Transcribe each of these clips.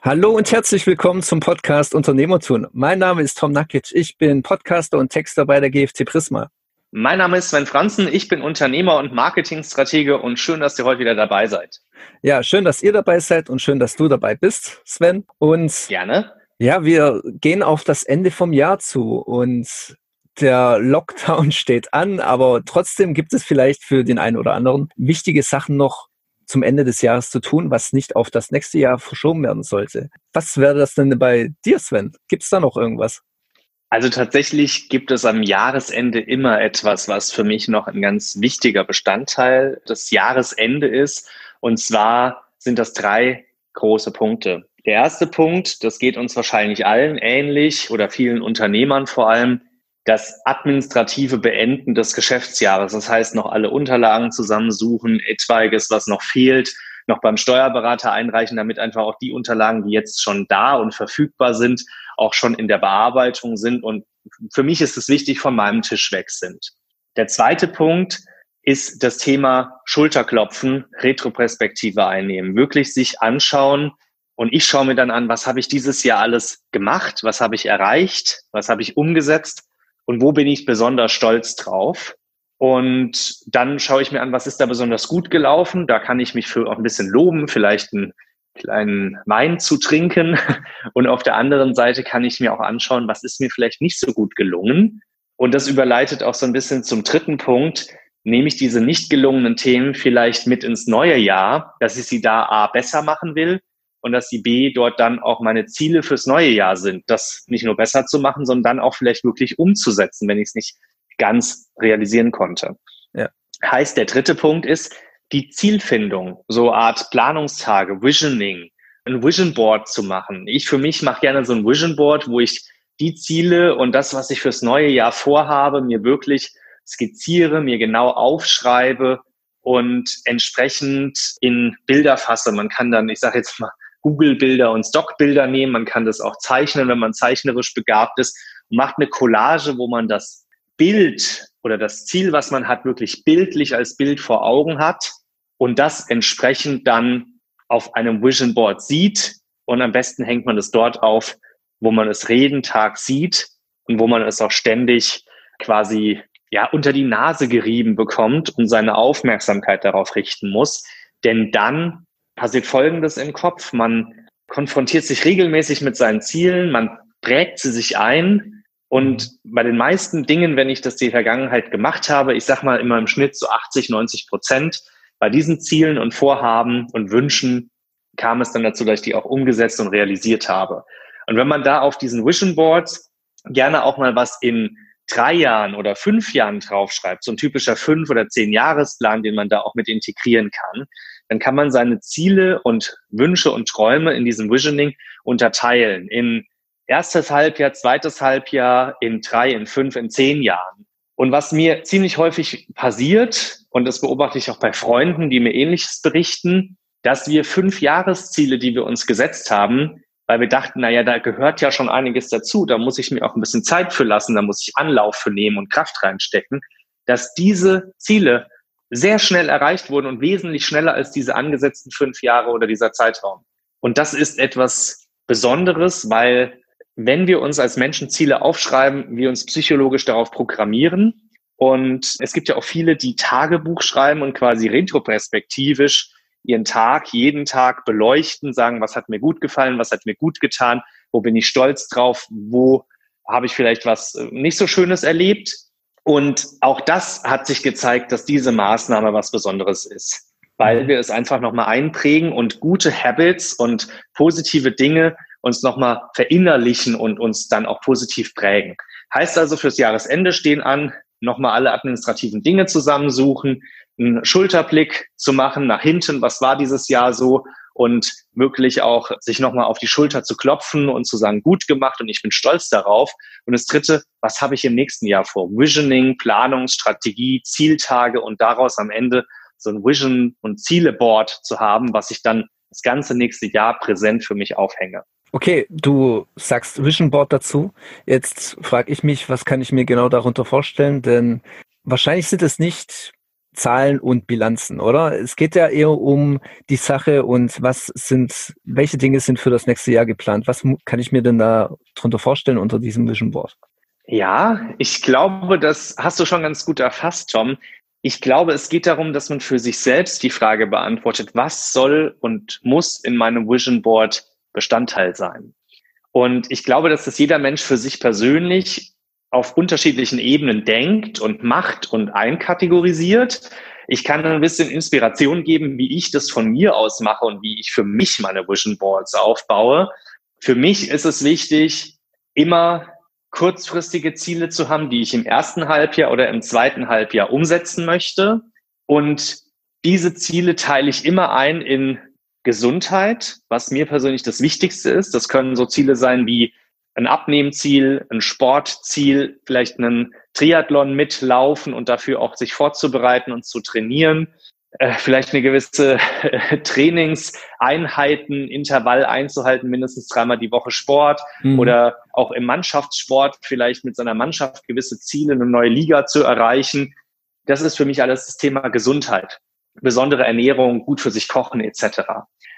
Hallo und herzlich willkommen zum Podcast Unternehmertun. Mein Name ist Tom Nakic. Ich bin Podcaster und Texter bei der GFT Prisma. Mein Name ist Sven Franzen. Ich bin Unternehmer und Marketingstratege und schön, dass ihr heute wieder dabei seid. Ja, schön, dass ihr dabei seid und schön, dass du dabei bist, Sven. Und gerne. Ja, wir gehen auf das Ende vom Jahr zu und der Lockdown steht an, aber trotzdem gibt es vielleicht für den einen oder anderen wichtige Sachen noch zum Ende des Jahres zu tun, was nicht auf das nächste Jahr verschoben werden sollte. Was wäre das denn bei dir, Sven? Gibt es da noch irgendwas? Also tatsächlich gibt es am Jahresende immer etwas, was für mich noch ein ganz wichtiger Bestandteil des Jahresende ist. Und zwar sind das drei große Punkte. Der erste Punkt, das geht uns wahrscheinlich allen ähnlich oder vielen Unternehmern vor allem, das administrative Beenden des Geschäftsjahres. Das heißt, noch alle Unterlagen zusammensuchen, etwaiges, was noch fehlt, noch beim Steuerberater einreichen, damit einfach auch die Unterlagen, die jetzt schon da und verfügbar sind, auch schon in der Bearbeitung sind. Und für mich ist es wichtig, von meinem Tisch weg sind. Der zweite Punkt ist das Thema Schulterklopfen, Retroperspektive einnehmen, wirklich sich anschauen, und ich schaue mir dann an, was habe ich dieses Jahr alles gemacht, was habe ich erreicht, was habe ich umgesetzt und wo bin ich besonders stolz drauf. Und dann schaue ich mir an, was ist da besonders gut gelaufen. Da kann ich mich für auch ein bisschen loben, vielleicht einen kleinen Wein zu trinken. Und auf der anderen Seite kann ich mir auch anschauen, was ist mir vielleicht nicht so gut gelungen. Und das überleitet auch so ein bisschen zum dritten Punkt. Nehme ich diese nicht gelungenen Themen vielleicht mit ins neue Jahr, dass ich sie da A besser machen will und dass die B dort dann auch meine Ziele fürs neue Jahr sind, das nicht nur besser zu machen, sondern dann auch vielleicht wirklich umzusetzen, wenn ich es nicht ganz realisieren konnte. Ja. Heißt, der dritte Punkt ist die Zielfindung, so Art Planungstage, Visioning, ein Vision Board zu machen. Ich für mich mache gerne so ein Vision Board, wo ich die Ziele und das, was ich fürs neue Jahr vorhabe, mir wirklich skizziere, mir genau aufschreibe und entsprechend in Bilder fasse. Man kann dann, ich sage jetzt mal, Google-Bilder und Stock-Bilder nehmen. Man kann das auch zeichnen, wenn man zeichnerisch begabt ist und macht eine Collage, wo man das Bild oder das Ziel, was man hat, wirklich bildlich als Bild vor Augen hat und das entsprechend dann auf einem Vision Board sieht. Und am besten hängt man es dort auf, wo man es jeden Tag sieht und wo man es auch ständig quasi ja unter die Nase gerieben bekommt und seine Aufmerksamkeit darauf richten muss. Denn dann passiert Folgendes im Kopf. Man konfrontiert sich regelmäßig mit seinen Zielen, man prägt sie sich ein. Und bei den meisten Dingen, wenn ich das die Vergangenheit gemacht habe, ich sag mal immer im Schnitt so 80, 90 Prozent, bei diesen Zielen und Vorhaben und Wünschen kam es dann dazu, dass ich die auch umgesetzt und realisiert habe. Und wenn man da auf diesen Vision Boards gerne auch mal was in drei Jahren oder fünf Jahren draufschreibt, so ein typischer fünf- oder zehn Jahresplan, den man da auch mit integrieren kann, dann kann man seine Ziele und Wünsche und Träume in diesem Visioning unterteilen in erstes Halbjahr, zweites Halbjahr, in drei, in fünf, in zehn Jahren. Und was mir ziemlich häufig passiert, und das beobachte ich auch bei Freunden, die mir ähnliches berichten, dass wir fünf Jahresziele, die wir uns gesetzt haben, weil wir dachten, naja, da gehört ja schon einiges dazu, da muss ich mir auch ein bisschen Zeit für lassen, da muss ich Anlauf für nehmen und Kraft reinstecken, dass diese Ziele sehr schnell erreicht wurden und wesentlich schneller als diese angesetzten fünf Jahre oder dieser Zeitraum. Und das ist etwas Besonderes, weil wenn wir uns als Menschen Ziele aufschreiben, wir uns psychologisch darauf programmieren. Und es gibt ja auch viele, die Tagebuch schreiben und quasi retroperspektivisch ihren Tag jeden Tag beleuchten, sagen, was hat mir gut gefallen, was hat mir gut getan, wo bin ich stolz drauf, wo habe ich vielleicht was äh, nicht so Schönes erlebt und auch das hat sich gezeigt, dass diese Maßnahme was Besonderes ist, weil mhm. wir es einfach nochmal einprägen und gute Habits und positive Dinge uns nochmal verinnerlichen und uns dann auch positiv prägen. Heißt also, fürs Jahresende stehen an, nochmal alle administrativen Dinge zusammensuchen, einen Schulterblick zu machen nach hinten, was war dieses Jahr so und wirklich auch sich nochmal auf die Schulter zu klopfen und zu sagen, gut gemacht und ich bin stolz darauf. Und das Dritte, was habe ich im nächsten Jahr vor? Visioning, Planung, Strategie, Zieltage und daraus am Ende so ein Vision- und Zieleboard zu haben, was ich dann das ganze nächste Jahr präsent für mich aufhänge. Okay, du sagst Vision Board dazu. Jetzt frage ich mich, was kann ich mir genau darunter vorstellen? Denn wahrscheinlich sind es nicht Zahlen und Bilanzen, oder? Es geht ja eher um die Sache und was sind, welche Dinge sind für das nächste Jahr geplant? Was kann ich mir denn da drunter vorstellen unter diesem Vision Board? Ja, ich glaube, das hast du schon ganz gut erfasst, Tom. Ich glaube, es geht darum, dass man für sich selbst die Frage beantwortet, was soll und muss in meinem Vision Board Bestandteil sein? Und ich glaube, dass das jeder Mensch für sich persönlich auf unterschiedlichen Ebenen denkt und macht und einkategorisiert. Ich kann ein bisschen Inspiration geben, wie ich das von mir aus mache und wie ich für mich meine Vision Boards aufbaue. Für mich ist es wichtig, immer kurzfristige Ziele zu haben, die ich im ersten Halbjahr oder im zweiten Halbjahr umsetzen möchte. Und diese Ziele teile ich immer ein in Gesundheit, was mir persönlich das Wichtigste ist. Das können so Ziele sein wie ein Abnehmziel, ein Sportziel, vielleicht einen Triathlon mitlaufen und dafür auch sich vorzubereiten und zu trainieren. Äh, vielleicht eine gewisse äh, Trainingseinheiten, Intervall einzuhalten, mindestens dreimal die Woche Sport mhm. oder auch im Mannschaftssport vielleicht mit seiner Mannschaft gewisse Ziele, eine neue Liga zu erreichen. Das ist für mich alles das Thema Gesundheit, besondere Ernährung, gut für sich kochen etc.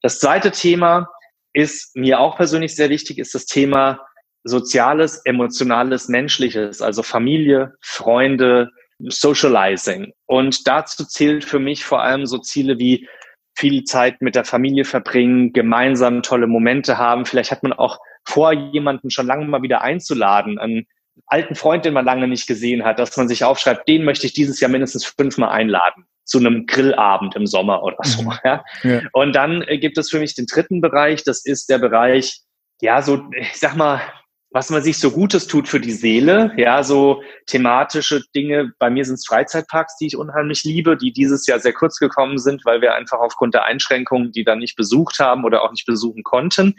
Das zweite Thema ist mir auch persönlich sehr wichtig, ist das Thema Soziales, Emotionales, Menschliches, also Familie, Freunde, Socializing. Und dazu zählt für mich vor allem so Ziele wie viel Zeit mit der Familie verbringen, gemeinsam tolle Momente haben. Vielleicht hat man auch vor, jemanden schon lange mal wieder einzuladen, einen alten Freund, den man lange nicht gesehen hat, dass man sich aufschreibt, den möchte ich dieses Jahr mindestens fünfmal einladen zu einem Grillabend im Sommer oder so. Mhm. Ja? Und dann äh, gibt es für mich den dritten Bereich, das ist der Bereich, ja, so, ich sag mal, was man sich so Gutes tut für die Seele, ja, so thematische Dinge. Bei mir sind es Freizeitparks, die ich unheimlich liebe, die dieses Jahr sehr kurz gekommen sind, weil wir einfach aufgrund der Einschränkungen die dann nicht besucht haben oder auch nicht besuchen konnten.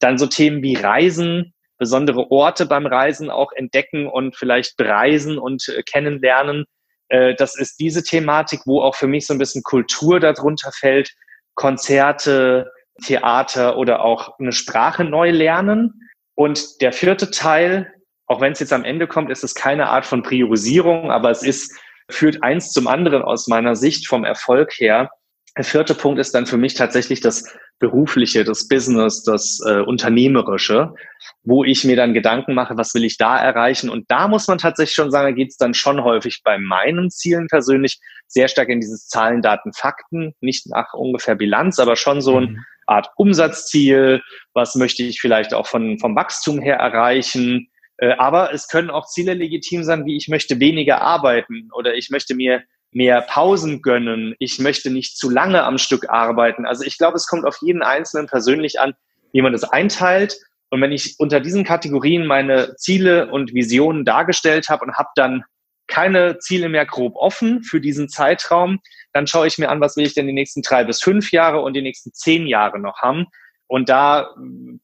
Dann so Themen wie Reisen, besondere Orte beim Reisen auch entdecken und vielleicht bereisen und äh, kennenlernen. Äh, das ist diese Thematik, wo auch für mich so ein bisschen Kultur darunter fällt, Konzerte, Theater oder auch eine Sprache neu lernen und der vierte Teil, auch wenn es jetzt am Ende kommt, ist es keine Art von Priorisierung, aber es ist, führt eins zum anderen aus meiner Sicht vom Erfolg her. Der vierte Punkt ist dann für mich tatsächlich das Berufliche, das Business, das äh, Unternehmerische, wo ich mir dann Gedanken mache, was will ich da erreichen? Und da muss man tatsächlich schon sagen, da geht es dann schon häufig bei meinen Zielen persönlich sehr stark in dieses Zahlen, Daten, Fakten, nicht nach ungefähr Bilanz, aber schon so ein mhm. Art Umsatzziel, was möchte ich vielleicht auch von, vom Wachstum her erreichen. Äh, aber es können auch Ziele legitim sein, wie ich möchte weniger arbeiten oder ich möchte mir mehr Pausen gönnen, ich möchte nicht zu lange am Stück arbeiten. Also ich glaube, es kommt auf jeden Einzelnen persönlich an, wie man das einteilt. Und wenn ich unter diesen Kategorien meine Ziele und Visionen dargestellt habe und habe dann keine Ziele mehr grob offen für diesen Zeitraum, dann schaue ich mir an, was will ich denn die nächsten drei bis fünf Jahre und die nächsten zehn Jahre noch haben. Und da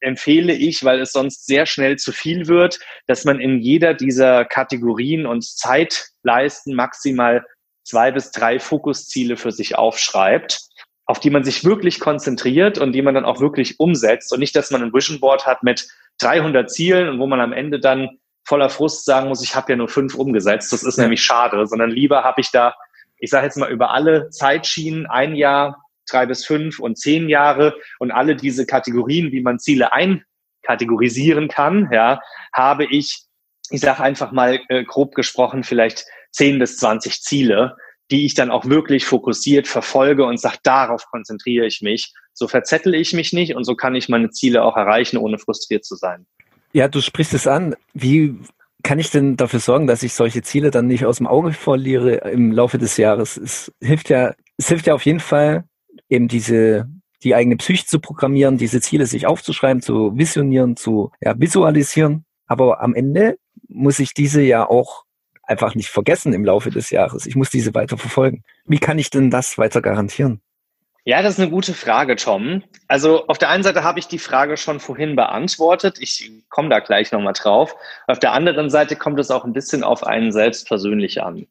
empfehle ich, weil es sonst sehr schnell zu viel wird, dass man in jeder dieser Kategorien und Zeitleisten maximal zwei bis drei Fokusziele für sich aufschreibt, auf die man sich wirklich konzentriert und die man dann auch wirklich umsetzt und nicht, dass man ein Vision Board hat mit 300 Zielen und wo man am Ende dann voller Frust sagen muss, ich habe ja nur fünf umgesetzt. Das ist nämlich schade, sondern lieber habe ich da ich sage jetzt mal über alle Zeitschienen, ein Jahr, drei bis fünf und zehn Jahre und alle diese Kategorien, wie man Ziele einkategorisieren kann, ja, habe ich, ich sage einfach mal äh, grob gesprochen, vielleicht zehn bis zwanzig Ziele, die ich dann auch wirklich fokussiert verfolge und sage, darauf konzentriere ich mich. So verzettel ich mich nicht und so kann ich meine Ziele auch erreichen, ohne frustriert zu sein. Ja, du sprichst es an. Wie kann ich denn dafür sorgen, dass ich solche Ziele dann nicht aus dem Auge verliere im Laufe des Jahres? Es hilft ja, es hilft ja auf jeden Fall, eben diese, die eigene Psyche zu programmieren, diese Ziele sich aufzuschreiben, zu visionieren, zu ja, visualisieren. Aber am Ende muss ich diese ja auch einfach nicht vergessen im Laufe des Jahres. Ich muss diese weiter verfolgen. Wie kann ich denn das weiter garantieren? Ja, das ist eine gute Frage, Tom. Also auf der einen Seite habe ich die Frage schon vorhin beantwortet. Ich komme da gleich nochmal drauf. Auf der anderen Seite kommt es auch ein bisschen auf einen selbst persönlich an.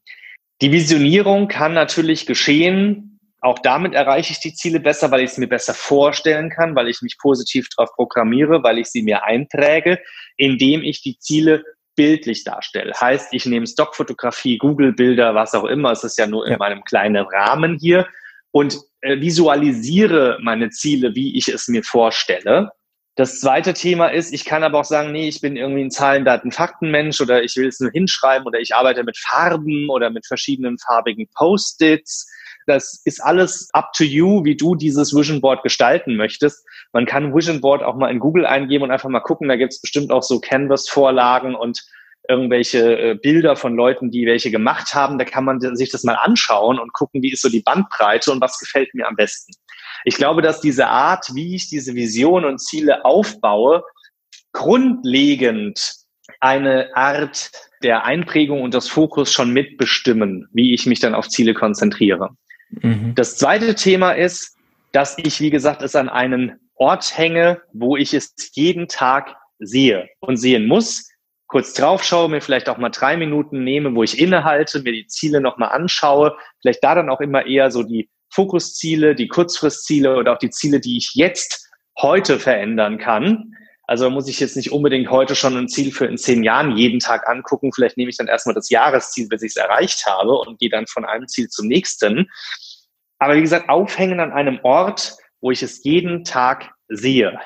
Die Visionierung kann natürlich geschehen. Auch damit erreiche ich die Ziele besser, weil ich es mir besser vorstellen kann, weil ich mich positiv darauf programmiere, weil ich sie mir einträge, indem ich die Ziele bildlich darstelle. Heißt, ich nehme Stockfotografie, Google-Bilder, was auch immer. Es ist ja nur in ja. meinem kleinen Rahmen hier und äh, visualisiere meine Ziele, wie ich es mir vorstelle. Das zweite Thema ist, ich kann aber auch sagen, nee, ich bin irgendwie ein Zahlen, Daten, Faktenmensch oder ich will es nur hinschreiben oder ich arbeite mit Farben oder mit verschiedenen farbigen Post-its. Das ist alles up to you, wie du dieses Vision Board gestalten möchtest. Man kann Vision Board auch mal in Google eingeben und einfach mal gucken. Da gibt es bestimmt auch so Canvas-Vorlagen und irgendwelche äh, Bilder von Leuten, die welche gemacht haben. Da kann man sich das mal anschauen und gucken, wie ist so die Bandbreite und was gefällt mir am besten. Ich glaube, dass diese Art, wie ich diese Vision und Ziele aufbaue, grundlegend eine Art der Einprägung und des Fokus schon mitbestimmen, wie ich mich dann auf Ziele konzentriere. Mhm. Das zweite Thema ist, dass ich, wie gesagt, es an einen Ort hänge, wo ich es jeden Tag sehe und sehen muss, kurz drauf schaue, mir vielleicht auch mal drei Minuten nehme, wo ich innehalte, mir die Ziele nochmal anschaue, vielleicht da dann auch immer eher so die Fokusziele, die Kurzfristziele oder auch die Ziele, die ich jetzt heute verändern kann. Also muss ich jetzt nicht unbedingt heute schon ein Ziel für in zehn Jahren jeden Tag angucken. Vielleicht nehme ich dann erstmal das Jahresziel, bis ich es erreicht habe und gehe dann von einem Ziel zum nächsten. Aber wie gesagt, aufhängen an einem Ort, wo ich es jeden Tag sehe.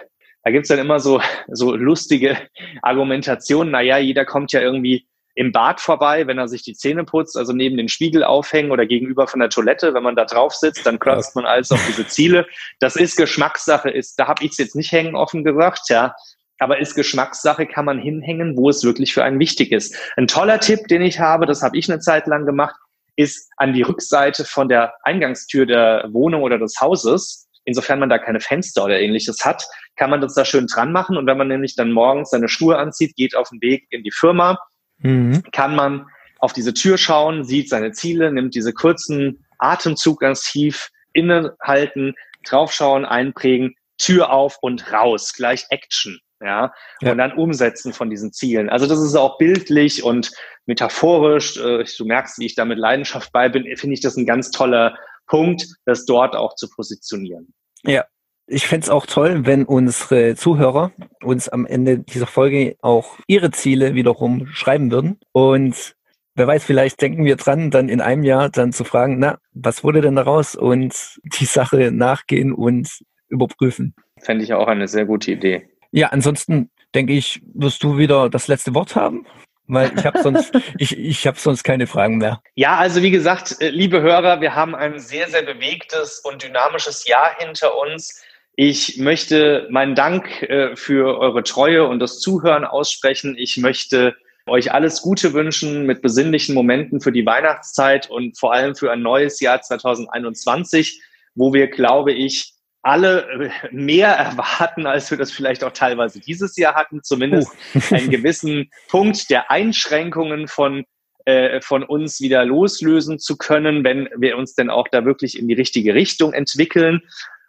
Da gibt's dann immer so, so lustige Argumentationen. Naja, jeder kommt ja irgendwie im Bad vorbei, wenn er sich die Zähne putzt, also neben den Spiegel aufhängen oder gegenüber von der Toilette, wenn man da drauf sitzt, dann klotzt man alles auf diese Ziele. Das ist Geschmackssache, ist, da habe ich es jetzt nicht hängen, offen gesagt, ja. Aber ist Geschmackssache, kann man hinhängen, wo es wirklich für einen wichtig ist. Ein toller Tipp, den ich habe, das habe ich eine Zeit lang gemacht, ist an die Rückseite von der Eingangstür der Wohnung oder des Hauses, insofern man da keine Fenster oder ähnliches hat, kann man das da schön dran machen. Und wenn man nämlich dann morgens seine Schuhe anzieht, geht auf den Weg in die Firma, mhm. kann man auf diese Tür schauen, sieht seine Ziele, nimmt diese kurzen Atemzug ganz tief, innehalten, draufschauen, einprägen, Tür auf und raus, gleich Action. Ja, ja, und dann umsetzen von diesen Zielen. Also das ist auch bildlich und metaphorisch. Äh, du merkst, wie ich da mit Leidenschaft bei bin, finde ich das ein ganz toller Punkt, das dort auch zu positionieren. Ja, ich fände es auch toll, wenn unsere Zuhörer uns am Ende dieser Folge auch ihre Ziele wiederum schreiben würden. Und wer weiß, vielleicht denken wir dran, dann in einem Jahr dann zu fragen, na, was wurde denn daraus? Und die Sache nachgehen und überprüfen. Fände ich auch eine sehr gute Idee. Ja, ansonsten denke ich, wirst du wieder das letzte Wort haben weil ich habe sonst ich, ich habe sonst keine Fragen mehr. Ja, also wie gesagt, äh, liebe Hörer, wir haben ein sehr sehr bewegtes und dynamisches Jahr hinter uns. Ich möchte meinen Dank äh, für eure Treue und das Zuhören aussprechen. Ich möchte euch alles Gute wünschen mit besinnlichen Momenten für die Weihnachtszeit und vor allem für ein neues Jahr 2021, wo wir, glaube ich, alle äh, mehr erwarten, als wir das vielleicht auch teilweise dieses Jahr hatten, zumindest uh. einen gewissen Punkt der Einschränkungen von, äh, von uns wieder loslösen zu können, wenn wir uns denn auch da wirklich in die richtige Richtung entwickeln.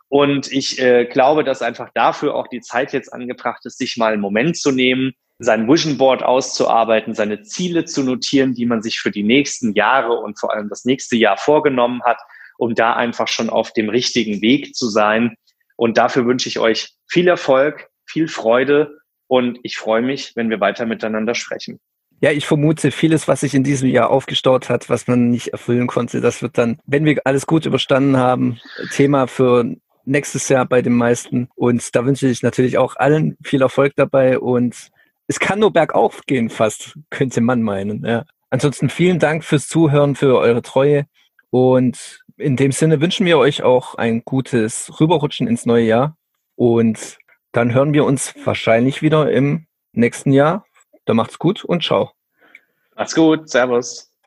Und ich äh, glaube, dass einfach dafür auch die Zeit jetzt angebracht ist, sich mal einen Moment zu nehmen, sein Vision Board auszuarbeiten, seine Ziele zu notieren, die man sich für die nächsten Jahre und vor allem das nächste Jahr vorgenommen hat um da einfach schon auf dem richtigen Weg zu sein. Und dafür wünsche ich euch viel Erfolg, viel Freude und ich freue mich, wenn wir weiter miteinander sprechen. Ja, ich vermute, vieles, was sich in diesem Jahr aufgestaut hat, was man nicht erfüllen konnte, das wird dann, wenn wir alles gut überstanden haben, Thema für nächstes Jahr bei den meisten. Und da wünsche ich natürlich auch allen viel Erfolg dabei und es kann nur bergauf gehen fast, könnte man meinen. Ja. Ansonsten vielen Dank fürs Zuhören, für eure Treue und in dem Sinne wünschen wir euch auch ein gutes Rüberrutschen ins neue Jahr. Und dann hören wir uns wahrscheinlich wieder im nächsten Jahr. Da macht's gut und ciao. Macht's gut. Servus.